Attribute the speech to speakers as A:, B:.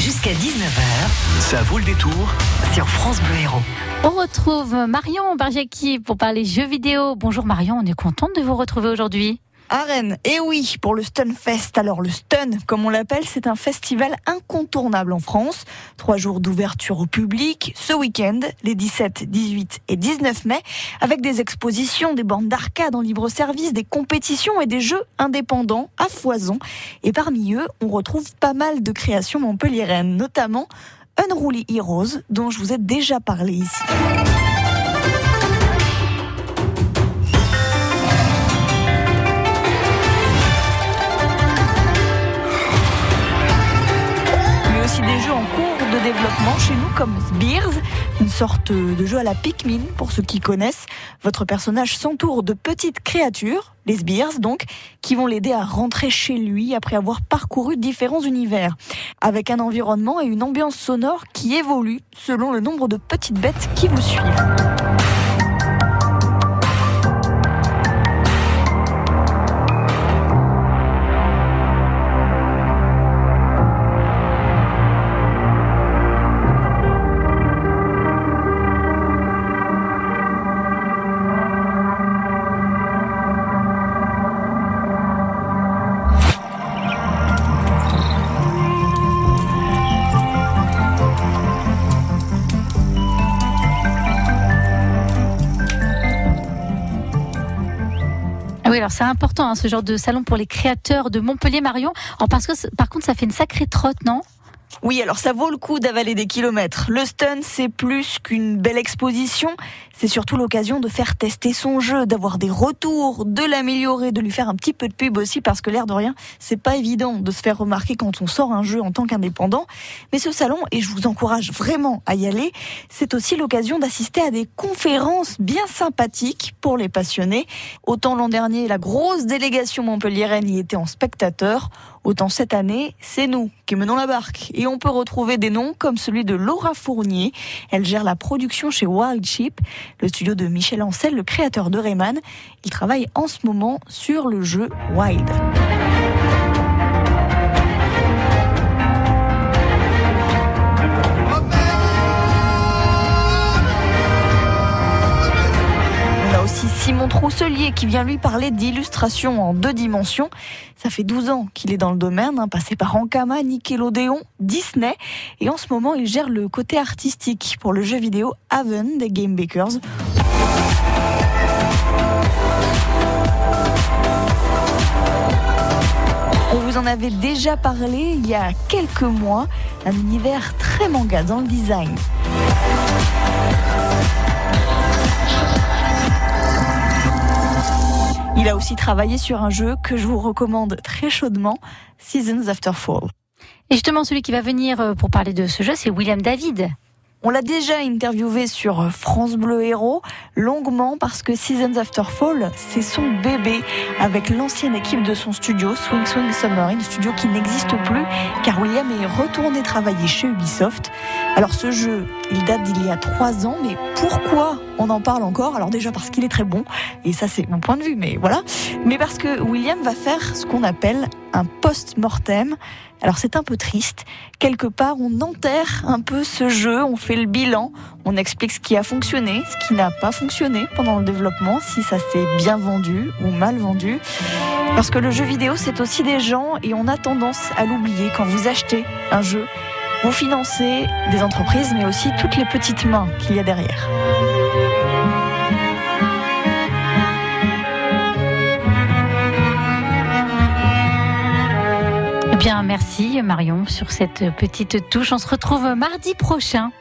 A: Jusqu'à 19h,
B: Ça vaut le détour.
A: sur France Bleu Héros.
C: On retrouve Marion Barjaki pour parler jeux vidéo. Bonjour Marion, on est contente de vous retrouver aujourd'hui.
D: À Rennes. Et oui, pour le Stunfest. Alors le Stun, comme on l'appelle, c'est un festival incontournable en France. Trois jours d'ouverture au public ce week-end, les 17, 18 et 19 mai, avec des expositions, des bornes d'arcade en libre service, des compétitions et des jeux indépendants à foison. Et parmi eux, on retrouve pas mal de créations montpelliéraines, notamment Unruly Heroes, dont je vous ai déjà parlé ici. Comme Sbears, une sorte de jeu à la Pikmin pour ceux qui connaissent. Votre personnage s'entoure de petites créatures, les Sbears donc, qui vont l'aider à rentrer chez lui après avoir parcouru différents univers, avec un environnement et une ambiance sonore qui évolue selon le nombre de petites bêtes qui vous suivent.
C: Oui, alors c'est important hein, ce genre de salon pour les créateurs de Montpellier Marion. En parce que par contre, ça fait une sacrée trotte, non?
D: Oui, alors ça vaut le coup d'avaler des kilomètres. Le stun, c'est plus qu'une belle exposition, c'est surtout l'occasion de faire tester son jeu, d'avoir des retours, de l'améliorer, de lui faire un petit peu de pub aussi, parce que l'air de rien, c'est pas évident de se faire remarquer quand on sort un jeu en tant qu'indépendant. Mais ce salon, et je vous encourage vraiment à y aller, c'est aussi l'occasion d'assister à des conférences bien sympathiques pour les passionnés. Autant l'an dernier, la grosse délégation montpelliéraine y était en spectateur, autant cette année, c'est nous qui menons la barque. Et on peut retrouver des noms comme celui de Laura Fournier. Elle gère la production chez Wild Sheep, le studio de Michel Ancel, le créateur de Rayman. Il travaille en ce moment sur le jeu Wild. Simon Trousselier qui vient lui parler d'illustration en deux dimensions. Ça fait 12 ans qu'il est dans le domaine, hein, passé par Ankama, Nickelodeon, Disney. Et en ce moment, il gère le côté artistique pour le jeu vidéo Haven des Game Bakers. On vous en avait déjà parlé il y a quelques mois, un univers très manga dans le design. Il a aussi travaillé sur un jeu que je vous recommande très chaudement, Seasons After Fall.
C: Et justement, celui qui va venir euh, pour parler de ce jeu, c'est William David.
D: On l'a déjà interviewé sur France Bleu Héros longuement parce que Seasons After Fall, c'est son bébé avec l'ancienne équipe de son studio Swing Swing Submarine, studio qui n'existe plus car William est retourné travailler chez Ubisoft. Alors ce jeu, il date d'il y a trois ans, mais pourquoi on en parle encore? Alors déjà parce qu'il est très bon et ça c'est mon point de vue, mais voilà. Mais parce que William va faire ce qu'on appelle un post-mortem. Alors c'est un peu triste. Quelque part, on enterre un peu ce jeu, on fait le bilan, on explique ce qui a fonctionné, ce qui n'a pas fonctionné pendant le développement, si ça s'est bien vendu ou mal vendu. Parce que le jeu vidéo, c'est aussi des gens et on a tendance à l'oublier quand vous achetez un jeu. Vous financez des entreprises, mais aussi toutes les petites mains qu'il y a derrière.
C: Bien, merci Marion sur cette petite touche. On se retrouve mardi prochain.